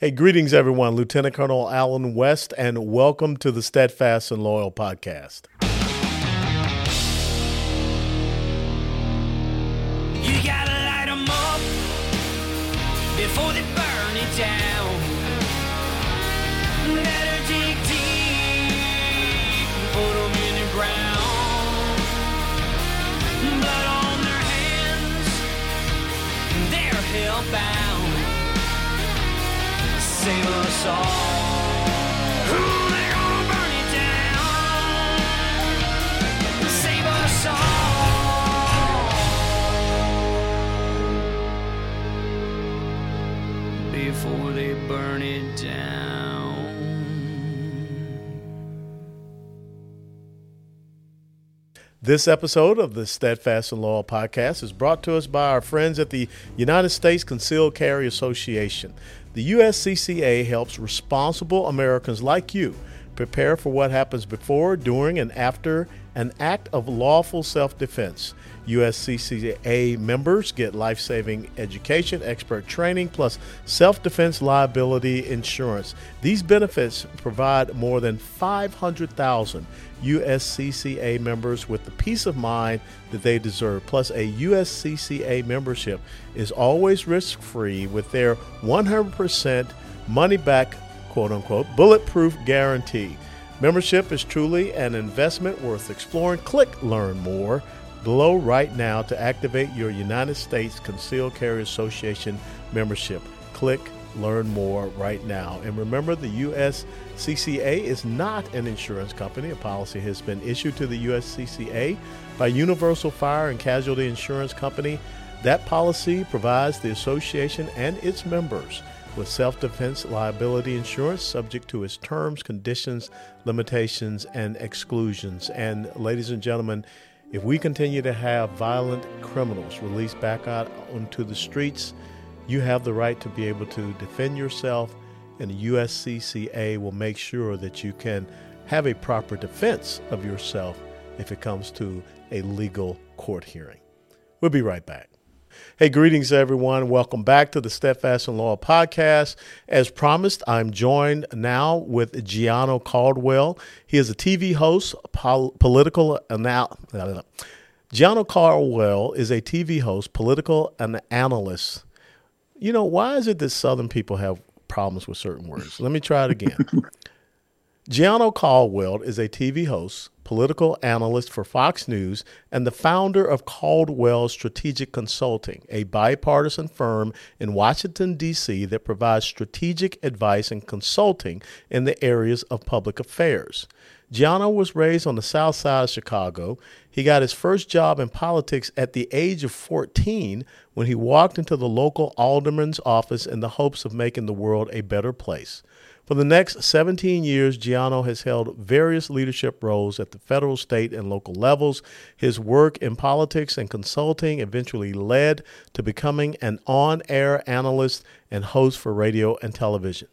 Hey, greetings, everyone. Lieutenant Colonel Allen West, and welcome to the Steadfast and Loyal podcast. Save us all. They're gonna burn it down. Save us all. Before they burn it down. This episode of the Steadfast and Loyal podcast is brought to us by our friends at the United States Concealed Carry Association. The USCCA helps responsible Americans like you prepare for what happens before, during, and after an act of lawful self defense. USCCA members get life saving education, expert training, plus self defense liability insurance. These benefits provide more than 500,000 USCCA members with the peace of mind that they deserve. Plus, a USCCA membership is always risk free with their 100% money back, quote unquote, bulletproof guarantee. Membership is truly an investment worth exploring. Click Learn More below right now to activate your United States Concealed Carry Association membership. Click Learn More right now. And remember, the USCCA is not an insurance company. A policy has been issued to the USCCA by Universal Fire and Casualty Insurance Company. That policy provides the association and its members with self defense liability insurance subject to its terms, conditions, limitations, and exclusions. And, ladies and gentlemen, if we continue to have violent criminals released back out onto the streets, you have the right to be able to defend yourself, and the USCCA will make sure that you can have a proper defense of yourself if it comes to a legal court hearing. We'll be right back. Hey, greetings, everyone. Welcome back to the Steadfast and Loyal podcast. As promised, I'm joined now with Gianno Caldwell. He is a TV host, pol- political anal. Gianno Caldwell is a TV host, political and analyst. You know, why is it that Southern people have problems with certain words? Let me try it again. Gianno Caldwell is a TV host, political analyst for Fox News, and the founder of Caldwell Strategic Consulting, a bipartisan firm in Washington, D.C. that provides strategic advice and consulting in the areas of public affairs. Gianno was raised on the south side of Chicago. He got his first job in politics at the age of 14 when he walked into the local alderman's office in the hopes of making the world a better place. For the next 17 years, Gianno has held various leadership roles at the federal, state, and local levels. His work in politics and consulting eventually led to becoming an on air analyst and host for radio and television.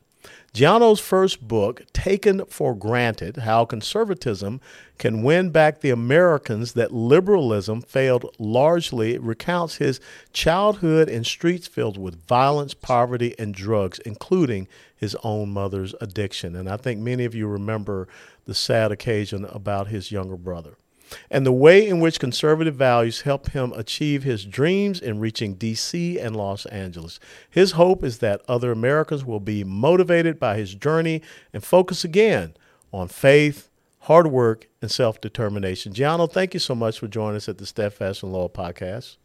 Gianno's first book, Taken for Granted How Conservatism Can Win Back the Americans That Liberalism Failed Largely, recounts his childhood in streets filled with violence, poverty, and drugs, including his own mother's addiction. And I think many of you remember the sad occasion about his younger brother and the way in which conservative values help him achieve his dreams in reaching D.C. and Los Angeles. His hope is that other Americans will be motivated by his journey and focus again on faith, hard work, and self determination. Gianno, thank you so much for joining us at the Steadfast and Loyal podcast.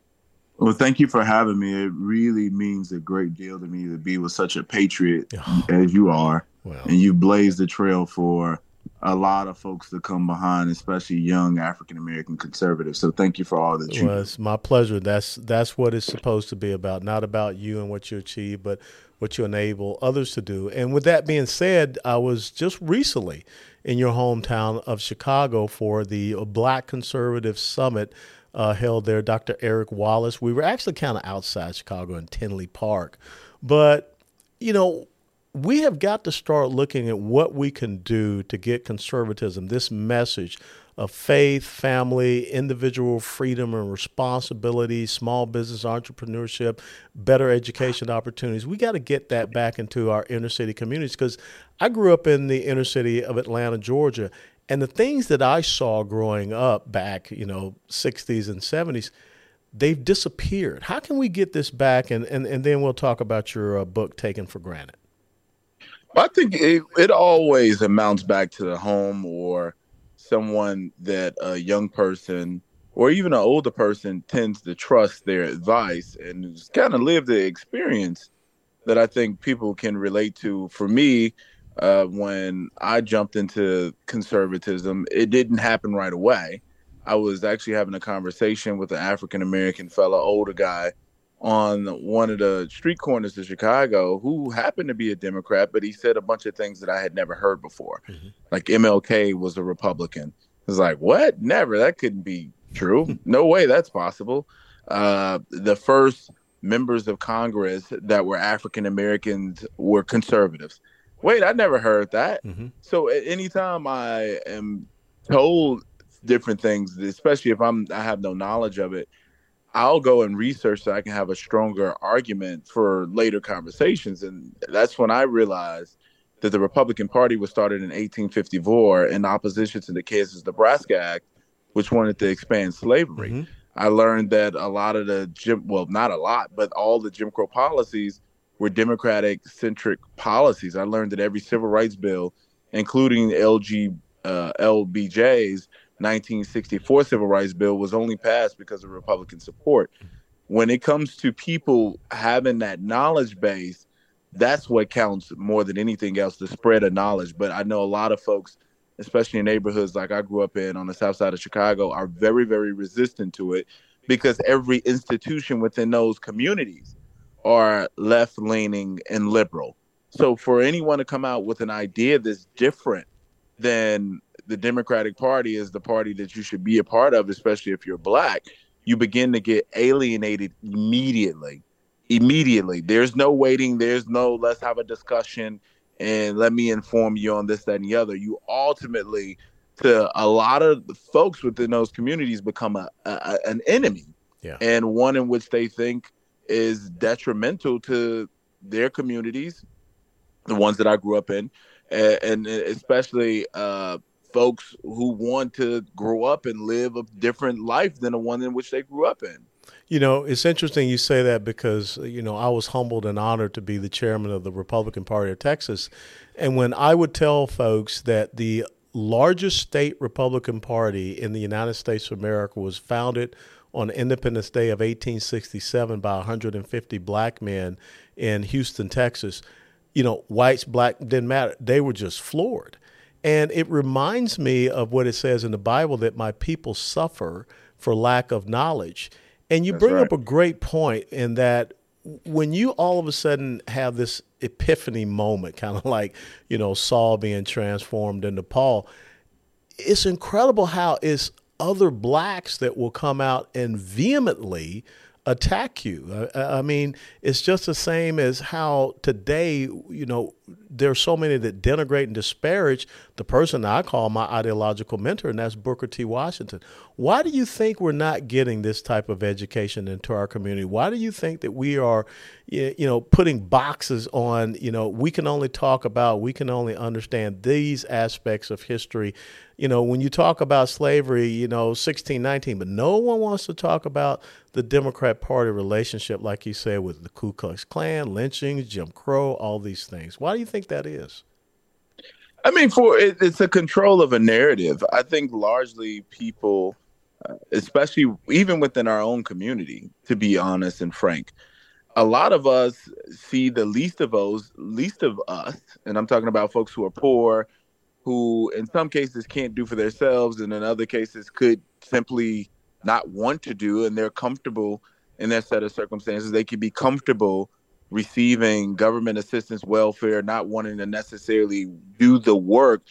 Well, thank you for having me. It really means a great deal to me to be with such a patriot as you are. Well, and you blazed the trail for a lot of folks to come behind, especially young African American conservatives. So thank you for all that you. Well, it's my pleasure. That's that's what it's supposed to be about. Not about you and what you achieve, but what you enable others to do. And with that being said, I was just recently in your hometown of Chicago for the Black Conservative Summit. Uh, held there, Dr. Eric Wallace. We were actually kind of outside Chicago in Tinley Park, but you know, we have got to start looking at what we can do to get conservatism, this message of faith, family, individual freedom and responsibility, small business entrepreneurship, better education opportunities. We got to get that back into our inner city communities because I grew up in the inner city of Atlanta, Georgia, and the things that I saw growing up back, you know, 60s and 70s, they've disappeared. How can we get this back? And, and, and then we'll talk about your uh, book, Taken for Granted. I think it, it always amounts back to the home or someone that a young person or even an older person tends to trust their advice and just kind of live the experience that I think people can relate to. For me, uh, when I jumped into conservatism, it didn't happen right away. I was actually having a conversation with an African American fellow, older guy, on one of the street corners of Chicago who happened to be a Democrat, but he said a bunch of things that I had never heard before. Mm-hmm. Like MLK was a Republican. I was like, what? Never. That couldn't be true. no way that's possible. Uh, the first members of Congress that were African Americans were conservatives. Wait, I never heard that. Mm-hmm. So anytime I am told different things, especially if I'm I have no knowledge of it, I'll go and research so I can have a stronger argument for later conversations. And that's when I realized that the Republican Party was started in 1854 in opposition to the Kansas Nebraska Act, which wanted to expand slavery. Mm-hmm. I learned that a lot of the Jim, well, not a lot, but all the Jim Crow policies were Democratic centric policies. I learned that every civil rights bill, including LG, uh, LBJ's, 1964 civil rights bill was only passed because of Republican support. When it comes to people having that knowledge base, that's what counts more than anything else the spread of knowledge. But I know a lot of folks, especially in neighborhoods like I grew up in on the south side of Chicago, are very, very resistant to it because every institution within those communities are left leaning and liberal. So for anyone to come out with an idea that's different than the Democratic Party is the party that you should be a part of, especially if you're black, you begin to get alienated immediately. Immediately. There's no waiting. There's no let's have a discussion and let me inform you on this, that, and the other. You ultimately, to a lot of folks within those communities, become a, a an enemy, yeah. and one in which they think is detrimental to their communities, the ones that I grew up in, and, and especially uh, folks who want to grow up and live a different life than the one in which they grew up in. You know, it's interesting you say that because, uh, you know, I was humbled and honored to be the chairman of the Republican Party of Texas. And when I would tell folks that the largest state Republican Party in the United States of America was founded on Independence Day of 1867 by 150 black men in Houston, Texas, you know, whites, black, didn't matter. They were just floored. And it reminds me of what it says in the Bible that my people suffer for lack of knowledge. And you That's bring right. up a great point in that when you all of a sudden have this epiphany moment, kind of like, you know, Saul being transformed into Paul, it's incredible how it's other blacks that will come out and vehemently attack you. I, I, mean, it's just the same as how today, you know, there's so many that denigrate and disparage the person I call my ideological mentor, and that's Booker T. Washington. Why do you think we're not getting this type of education into our community? Why do you think that we are, you know, putting boxes on, you know, we can only talk about, we can only understand these aspects of history? You know, when you talk about slavery, you know, 1619, but no one wants to talk about the Democrat Party relationship, like you said, with the Ku Klux Klan, lynchings, Jim Crow, all these things. Why do you think that is? I mean, for it, it's a control of a narrative. I think largely people, uh, especially even within our own community, to be honest and frank, a lot of us see the least of those, least of us, and I'm talking about folks who are poor, who in some cases can't do for themselves, and in other cases could simply not want to do, and they're comfortable in that set of circumstances. They could be comfortable receiving government assistance welfare not wanting to necessarily do the work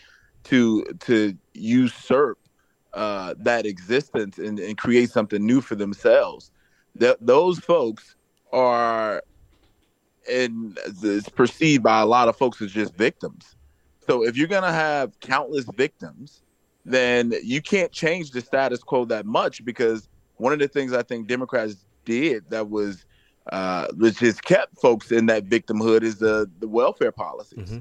to to usurp uh, that existence and, and, create something new for themselves Th- those folks are and it's perceived by a lot of folks as just victims so if you're going to have countless victims then you can't change the status quo that much because one of the things I think Democrats did that was uh, which has kept folks in that victimhood is the the welfare policies. Mm-hmm.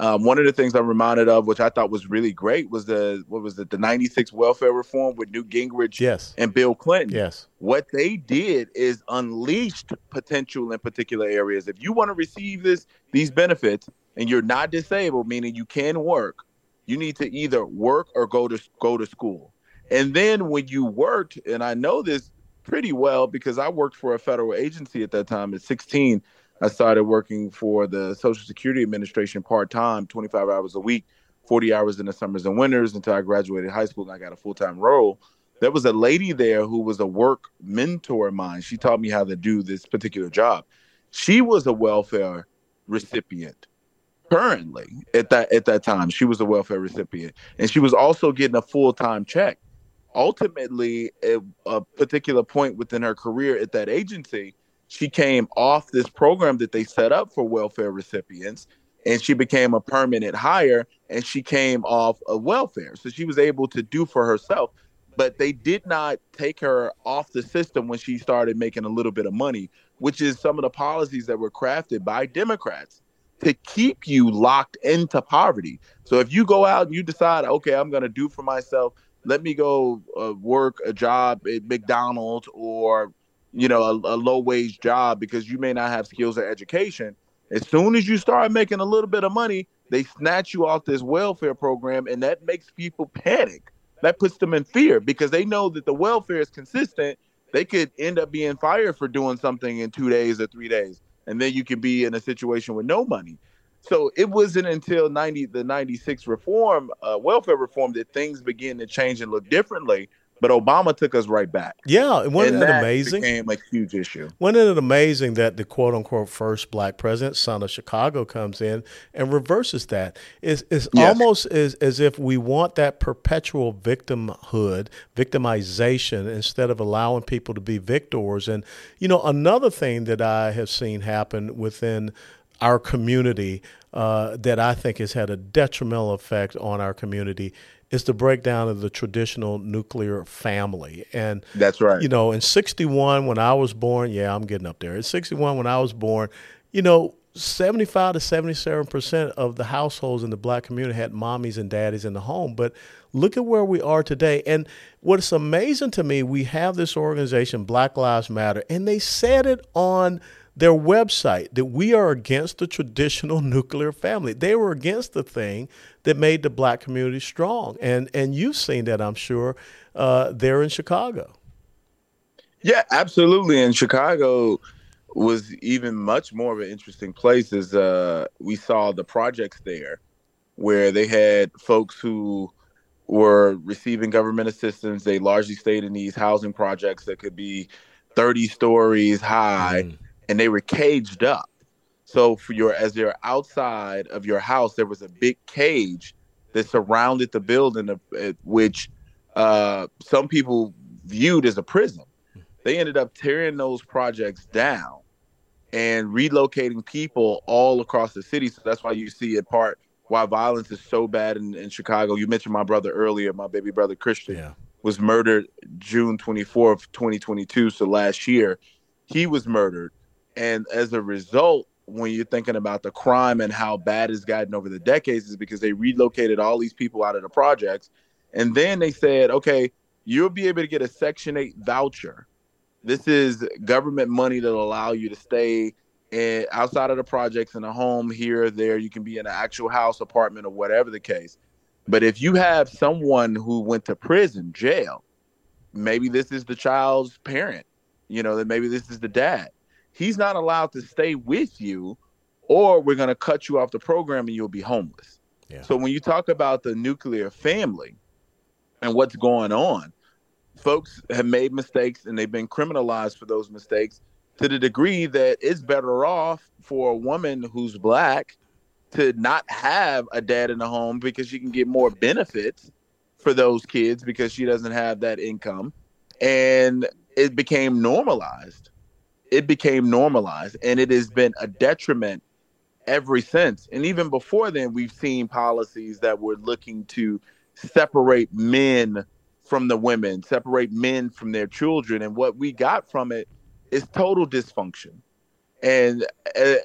Um, one of the things I'm reminded of, which I thought was really great, was the what was it, the '96 welfare reform with Newt Gingrich yes. and Bill Clinton. Yes. What they did is unleashed potential in particular areas. If you want to receive this these benefits and you're not disabled, meaning you can work, you need to either work or go to go to school. And then when you worked, and I know this pretty well because I worked for a federal agency at that time at 16 I started working for the Social Security Administration part time, 25 hours a week, 40 hours in the summers and winters until I graduated high school and I got a full time role. There was a lady there who was a work mentor of mine. She taught me how to do this particular job. She was a welfare recipient currently at that at that time. She was a welfare recipient, and she was also getting a full time check. Ultimately, at a particular point within her career at that agency, she came off this program that they set up for welfare recipients and she became a permanent hire and she came off of welfare. So she was able to do for herself. But they did not take her off the system when she started making a little bit of money, which is some of the policies that were crafted by Democrats to keep you locked into poverty. So if you go out and you decide, okay, I'm going to do for myself, let me go uh, work a job at McDonald's or you know, a, a low wage job because you may not have skills or education. As soon as you start making a little bit of money, they snatch you off this welfare program, and that makes people panic. That puts them in fear because they know that the welfare is consistent. They could end up being fired for doing something in two days or three days, and then you can be in a situation with no money. So it wasn't until 90 the 96 reform, uh, welfare reform, that things began to change and look differently but Obama took us right back. Yeah, wasn't and it amazing? Became a huge issue. Wasn't it amazing that the quote unquote first black president, son of Chicago, comes in and reverses that? It's, it's yes. almost as, as if we want that perpetual victimhood, victimization, instead of allowing people to be victors. And you know, another thing that I have seen happen within our community uh, that I think has had a detrimental effect on our community is the breakdown of the traditional nuclear family. And that's right. You know, in 61, when I was born, yeah, I'm getting up there. In 61, when I was born, you know, 75 to 77% of the households in the black community had mommies and daddies in the home. But look at where we are today. And what's amazing to me, we have this organization, Black Lives Matter, and they said it on their website that we are against the traditional nuclear family. They were against the thing that made the black community strong. And and you've seen that, I'm sure, uh, there in Chicago. Yeah, absolutely. And Chicago was even much more of an interesting place as uh, we saw the projects there where they had folks who were receiving government assistance. They largely stayed in these housing projects that could be 30 stories high. Mm and they were caged up. So for your as they're outside of your house, there was a big cage that surrounded the building, of, uh, which uh, some people viewed as a prison. They ended up tearing those projects down and relocating people all across the city. So that's why you see in part why violence is so bad in, in Chicago. You mentioned my brother earlier, my baby brother Christian yeah. was murdered June 24th, 2022. So last year, he was murdered and as a result, when you're thinking about the crime and how bad it's gotten over the decades, is because they relocated all these people out of the projects. And then they said, okay, you'll be able to get a Section 8 voucher. This is government money that'll allow you to stay in, outside of the projects in a home here or there. You can be in an actual house, apartment, or whatever the case. But if you have someone who went to prison, jail, maybe this is the child's parent, you know, that maybe this is the dad he's not allowed to stay with you or we're going to cut you off the program and you'll be homeless. Yeah. So when you talk about the nuclear family and what's going on, folks have made mistakes and they've been criminalized for those mistakes to the degree that it's better off for a woman who's black to not have a dad in the home because she can get more benefits for those kids because she doesn't have that income and it became normalized it became normalized and it has been a detriment ever since. And even before then, we've seen policies that were looking to separate men from the women, separate men from their children. And what we got from it is total dysfunction. And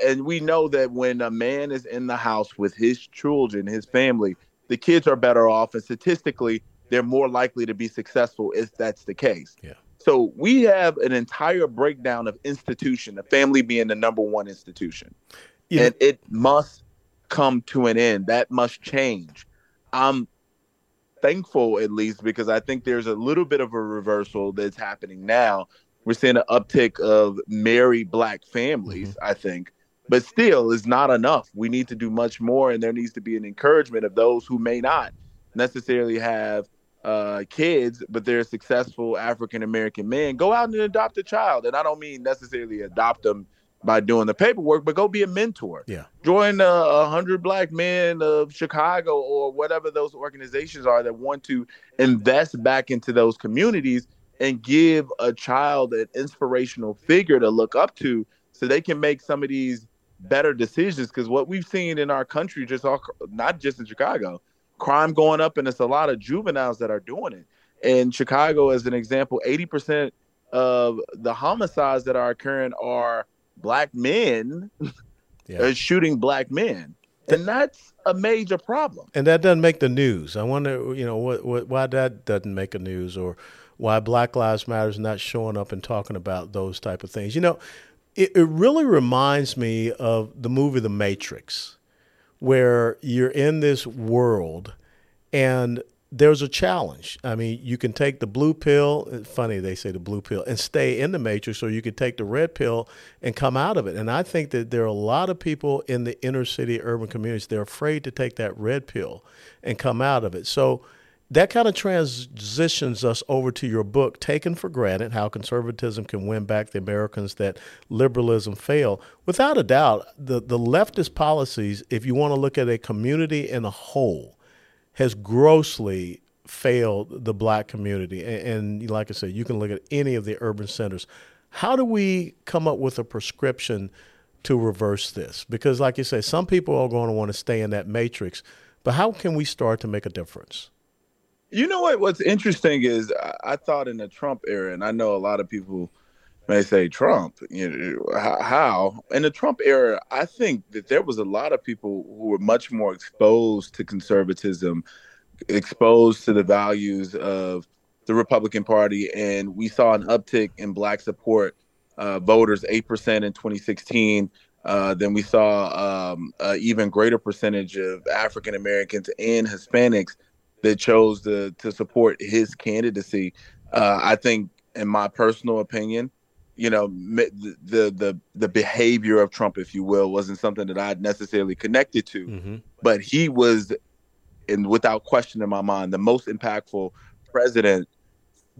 and we know that when a man is in the house with his children, his family, the kids are better off, and statistically, they're more likely to be successful if that's the case. Yeah. So we have an entire breakdown of institution, the family being the number one institution, yeah. and it must come to an end. That must change. I'm thankful, at least, because I think there's a little bit of a reversal that's happening now. We're seeing an uptick of married black families, mm-hmm. I think, but still is not enough. We need to do much more, and there needs to be an encouragement of those who may not necessarily have uh, kids, but they're successful African American men, go out and adopt a child. And I don't mean necessarily adopt them by doing the paperwork, but go be a mentor. Yeah. Join a uh, hundred black men of Chicago or whatever those organizations are that want to invest back into those communities and give a child an inspirational figure to look up to so they can make some of these better decisions. Because what we've seen in our country, just all, not just in Chicago, crime going up, and it's a lot of juveniles that are doing it. In Chicago, as an example, 80% of the homicides that are occurring are black men yeah. Uh, shooting black men. And that's a major problem. And that doesn't make the news. I wonder, you know, what, what, why that doesn't make a news or why Black Lives Matter is not showing up and talking about those type of things. You know, it, it really reminds me of the movie The Matrix where you're in this world and there's a challenge. I mean, you can take the blue pill. Funny they say the blue pill and stay in the matrix, or you could take the red pill and come out of it. And I think that there are a lot of people in the inner city urban communities they're afraid to take that red pill and come out of it. So that kind of transitions us over to your book, Taken for Granted How Conservatism Can Win Back the Americans That Liberalism Failed. Without a doubt, the, the leftist policies, if you want to look at a community in a whole, has grossly failed the black community. And, and like I said, you can look at any of the urban centers. How do we come up with a prescription to reverse this? Because, like you say, some people are going to want to stay in that matrix, but how can we start to make a difference? You know what? What's interesting is I, I, thought in the Trump era, and I know a lot of people may say Trump. You know how in the Trump era, I think that there was a lot of people who were much more exposed to conservatism, exposed to the values of the Republican Party, and we saw an uptick in Black support uh, voters, eight percent in 2016. Uh, then we saw um, even greater percentage of African Americans and Hispanics that chose to to support his candidacy. Uh, I think, in my personal opinion, you know, the, the the behavior of Trump, if you will, wasn't something that I necessarily connected to, mm-hmm. but he was, and without question in my mind, the most impactful president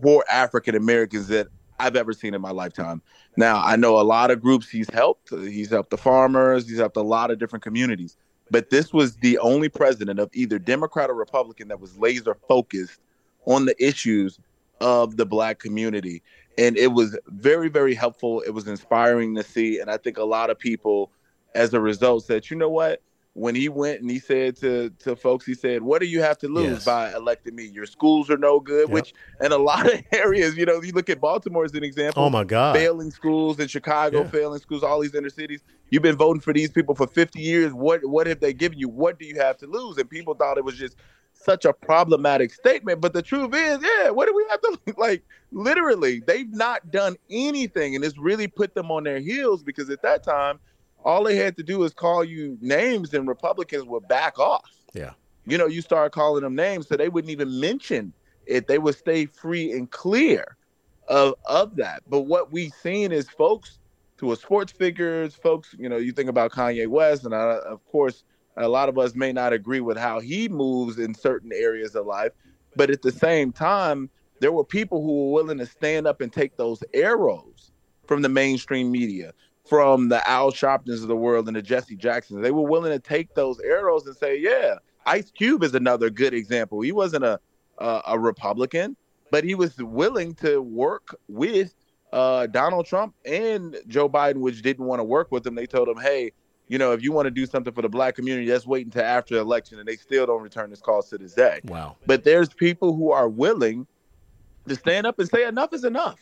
for African Americans that I've ever seen in my lifetime. Now, I know a lot of groups he's helped. He's helped the farmers. He's helped a lot of different communities. But this was the only president of either Democrat or Republican that was laser focused on the issues of the black community. And it was very, very helpful. It was inspiring to see. And I think a lot of people, as a result, said, you know what? When he went and he said to to folks, he said, "What do you have to lose yes. by electing me? Your schools are no good." Yep. Which in a lot of areas, you know, you look at Baltimore as an example. Oh my God, failing schools in Chicago, yeah. failing schools, all these inner cities. You've been voting for these people for 50 years. What what have they given you? What do you have to lose? And people thought it was just such a problematic statement. But the truth is, yeah, what do we have to like? Literally, they've not done anything, and it's really put them on their heels because at that time all they had to do is call you names and Republicans would back off. Yeah. You know, you start calling them names so they wouldn't even mention it. They would stay free and clear of of that. But what we've seen is folks to a sports figures, folks, you know, you think about Kanye West, and I, of course, a lot of us may not agree with how he moves in certain areas of life. But at the same time, there were people who were willing to stand up and take those arrows from the mainstream media, from the Al Sharptons of the world and the Jesse Jacksons. They were willing to take those arrows and say, yeah, Ice Cube is another good example. He wasn't a a, a Republican, but he was willing to work with uh, Donald Trump and Joe Biden, which didn't want to work with him. They told him, hey, you know, if you want to do something for the black community, that's wait until after the election, and they still don't return this calls to this day. Wow. But there's people who are willing to stand up and say enough is enough.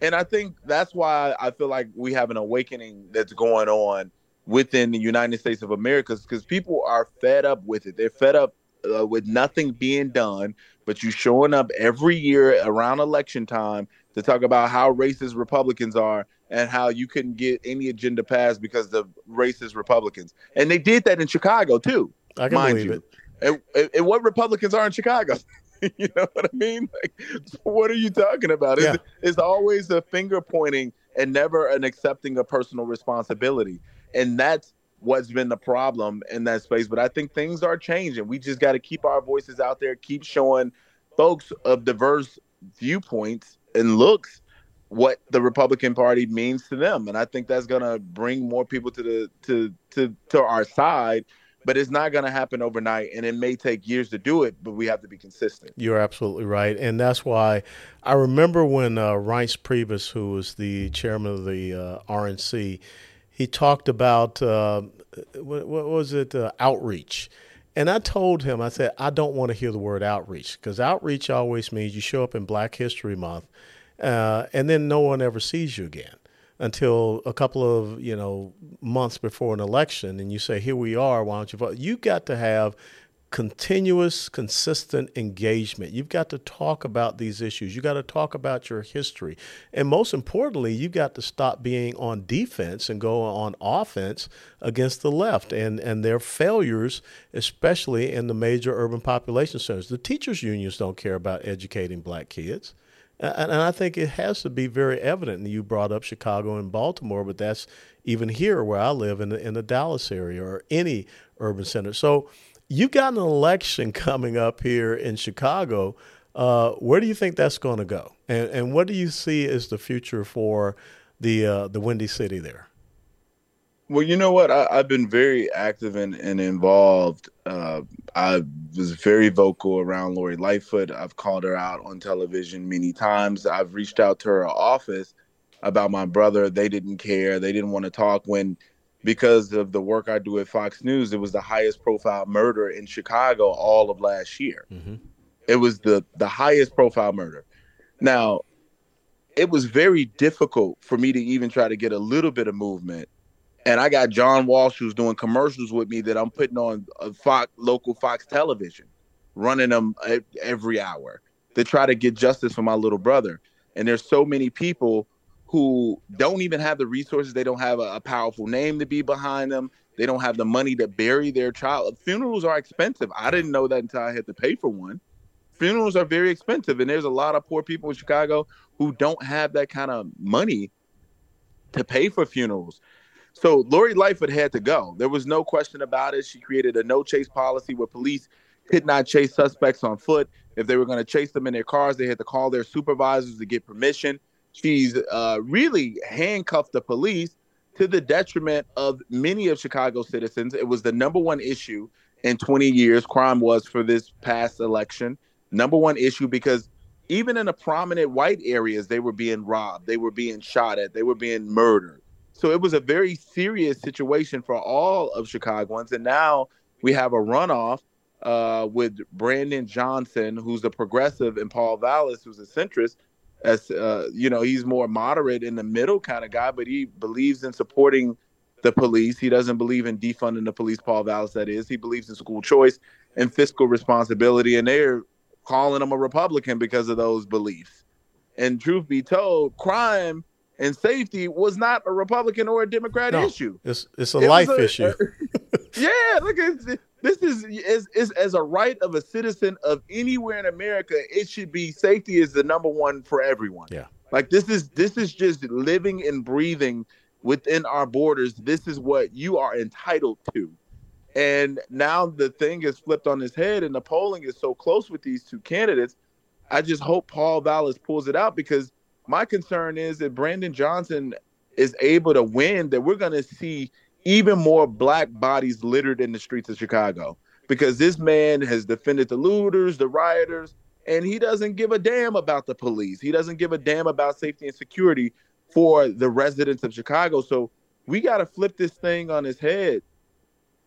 And I think that's why I feel like we have an awakening that's going on within the United States of America because people are fed up with it. They're fed up uh, with nothing being done, but you showing up every year around election time to talk about how racist Republicans are and how you couldn't get any agenda passed because of racist Republicans. And they did that in Chicago too. I can believe you. it. And, and, what Republicans are in Chicago? you know what I mean? Like, what are you talking about? It's, yeah. it's always a finger pointing and never an accepting of personal responsibility. And that's what's been the problem in that space. But I think things are changing. We just got to keep our voices out there, keep showing folks of diverse viewpoints and looks what the Republican Party means to them, and I think that's going to bring more people to the to to to our side. But it's not going to happen overnight, and it may take years to do it. But we have to be consistent. You're absolutely right, and that's why I remember when uh, Reince Priebus, who was the chairman of the uh, RNC, he talked about uh, what, what, was it uh, outreach. And I told him, I said, I don't want to hear the word outreach because outreach always means you show up in Black History Month uh, and then no one ever sees you again until a couple of you know months before an election, and you say, "Here we are. Why don't you vote?" You got to have continuous, consistent engagement. You've got to talk about these issues. You've got to talk about your history. And most importantly, you've got to stop being on defense and go on offense against the left and, and their failures, especially in the major urban population centers. The teachers' unions don't care about educating black kids. And, I think it has to be very evident. And you brought up Chicago and Baltimore, but that's even here where I live in the, in the Dallas area or any urban center. So you've got an election coming up here in Chicago. Uh, where do you think that's going to go? And, and what do you see as the future for the uh, the Windy City there? Well, you know what? I, have been very active and, and involved. Uh, I was very vocal around Lori Lightfoot. I've called her out on television many times. I've reached out to her office about my brother. They didn't care. They didn't want to talk when, because of the work I do at Fox News, it was the highest profile murder in Chicago all of last year. Mm-hmm. It was the the highest profile murder. Now, it was very difficult for me to even try to get a little bit of movement and I got John Walsh who's doing commercials with me that I'm putting on a Fox local Fox television, running them every hour to try to get justice for my little brother. And there's so many people who don't even have the resources. They don't have a, a powerful name to be behind them. They don't have the money to bury their child. Funerals are expensive. I didn't know that until I had to pay for one. Funerals are very expensive, and there's a lot of poor people in Chicago who don't have that kind of money to pay for funerals. So Lori Lightfoot had to go. There was no question about it. She created a no chase policy where police could not chase suspects on foot. If they were going to chase them in their cars, they had to call their supervisors to get permission. She's uh, really handcuffed the police to the detriment of many of Chicago's citizens. It was the number one issue in 20 years, crime was for this past election. Number one issue because even in the prominent white areas, they were being robbed, they were being shot at, they were being murdered. So it was a very serious situation for all of Chicagoans. And now we have a runoff uh, with Brandon Johnson, who's a progressive, and Paul Vallas, who's a centrist. As uh, you know, he's more moderate in the middle kind of guy, but he believes in supporting the police. He doesn't believe in defunding the police. Paul Vallas, that is. He believes in school choice and fiscal responsibility, and they're calling him a Republican because of those beliefs. And truth be told, crime and safety was not a Republican or a Democrat no, issue. It's it's a it life a, issue. yeah, look, at this is is, is as a right of a citizen of anywhere in America, it should be safety is the number one for everyone. Yeah, like this is this is just living and breathing within our borders. This is what you are entitled to. And now the thing is flipped on his head, and the polling is so close with these two candidates. I just hope Paul Vallas pulls it out because my concern is that Brandon Johnson is able to win, that we're going to see even more black bodies littered in the streets of Chicago because this man has defended the looters, the rioters, and he doesn't give a damn about the police. He doesn't give a damn about safety and security for the residents of Chicago. So we got to flip this thing on its head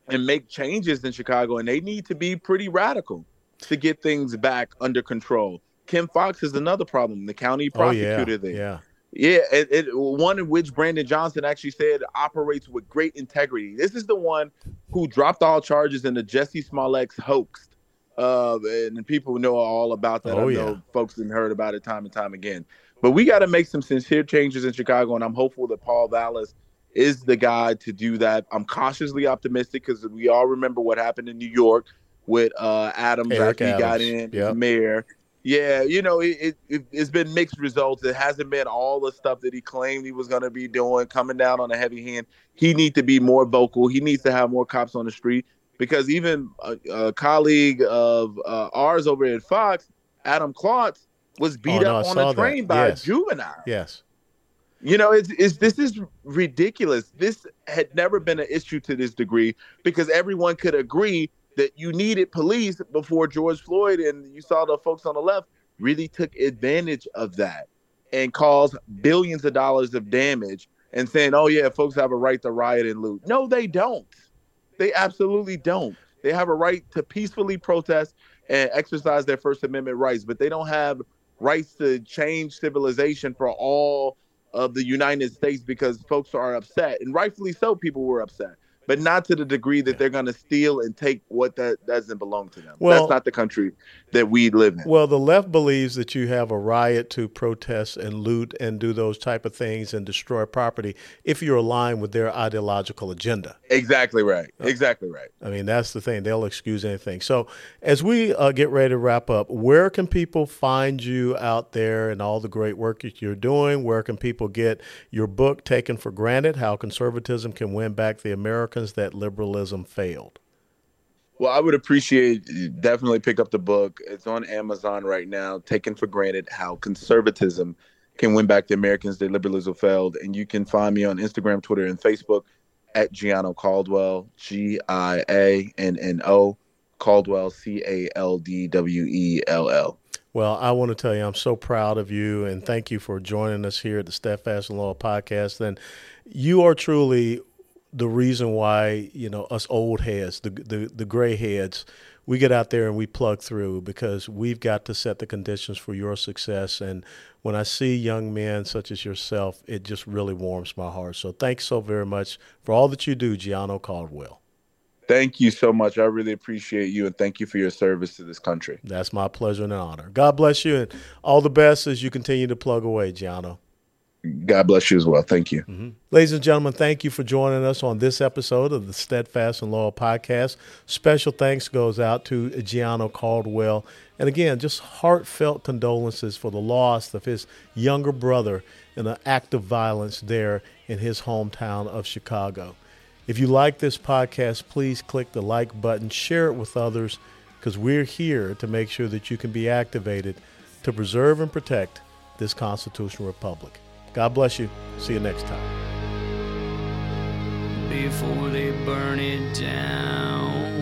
and make changes in Chicago, and they need to be pretty radical to get things back under control. Kim Foxx is another problem. The county prosecutor oh, yeah. there. Yeah. Yeah, it, it, one in which Brandon Johnson actually said operates with great integrity. This is the one who dropped all charges in the Jussie Smollett hoax. Uh, and people know all about that. Oh, I know yeah. folks have heard about it time and time again. But we got to make some sincere changes in Chicago, and I'm hopeful that Paul Vallas is the guy to do that. I'm cautiously optimistic because we all remember what happened in New York with uh, Adams Eric after he got in Yep. mayor. Yeah, you know, it, it, it's been mixed results. It hasn't been all the stuff that he claimed he was going to be doing, coming down on a heavy hand. He needs to be more vocal. He needs to have more cops on the street because even a, a colleague of uh, ours over at Fox, Adam Klotz, was beat Oh, no, up I on a that. train by Yes. a juvenile. Yes. You know, it's, it's this is ridiculous. This had never been an issue to this degree because everyone could agree that you needed police before George Floyd and you saw the folks on the left really took advantage of that and caused billions of dollars of damage and saying, "Oh yeah, folks have a right to riot and loot." No, they don't. They absolutely don't. They have a right to peacefully protest and exercise their First Amendment rights, but they don't have rights to change civilization for all of the United States because folks are upset, and rightfully so. People were upset, but not to the degree that they're going to steal and take what that doesn't belong to them. Well- That's not the country that we live in. Well, the left believes that you have a riot to protest and loot and do those type of things and destroy property if you're aligned with their ideological agenda. exactly right. Exactly right. I mean, that's the thing. They'll excuse anything. So, as we uh, get ready to wrap up, where can people find you out there and all the great work that you're doing? Where can people get your book, Taken for Granted How Conservatism Can Win Back the Americans That Liberalism Failed? Well, I would appreciate definitely pick up the book. It's on Amazon right now. Taken for granted how conservatism can win back the Americans that liberalism failed. And you can find me on Instagram, Twitter, and Facebook at Gianno Caldwell, G I A N N O, Caldwell, C A L D W E L L. Well, I want to tell you, I'm so proud of you and thank you for joining us here at the Steadfast and Law podcast. And you are truly the reason why, you know, us old heads, the, the, the gray heads, we get out there and we plug through because we've got to set the conditions for your success. And when I see young men such as yourself, it just really warms my heart. So thanks so very much for all that you do, Gianno Caldwell. Thank you so much. I really appreciate you and thank you for your service to this country. That's my pleasure and honor. God bless you and all the best as you continue to plug away, Gianno. God bless you as well. Thank you. Mm-hmm. Ladies and gentlemen, thank you for joining us on this episode of the Steadfast and Loyal podcast. Special thanks goes out to Gianno Caldwell. And again, just heartfelt condolences for the loss of his younger brother in an act of violence there in his hometown of Chicago. If you like this podcast, please click the like button, share it with others, because we're here to make sure that you can be activated to preserve and protect this constitutional republic. God bless you. See you next time. Before they burn it down.